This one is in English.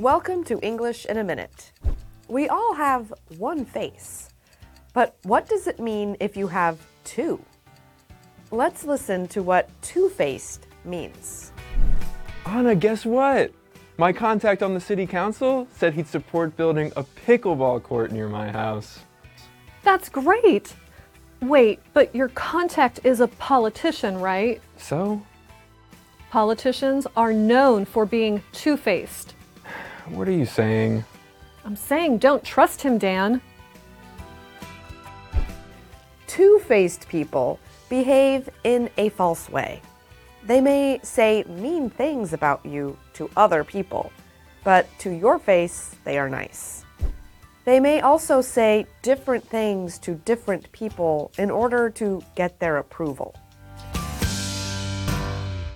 Welcome to English in a Minute. We all have one face. But what does it mean if you have two? Let's listen to what two faced means. Anna, guess what? My contact on the city council said he'd support building a pickleball court near my house. That's great. Wait, but your contact is a politician, right? So, Politicians are known for being two faced. What are you saying? I'm saying don't trust him, Dan. Two faced people behave in a false way. They may say mean things about you to other people, but to your face, they are nice. They may also say different things to different people in order to get their approval.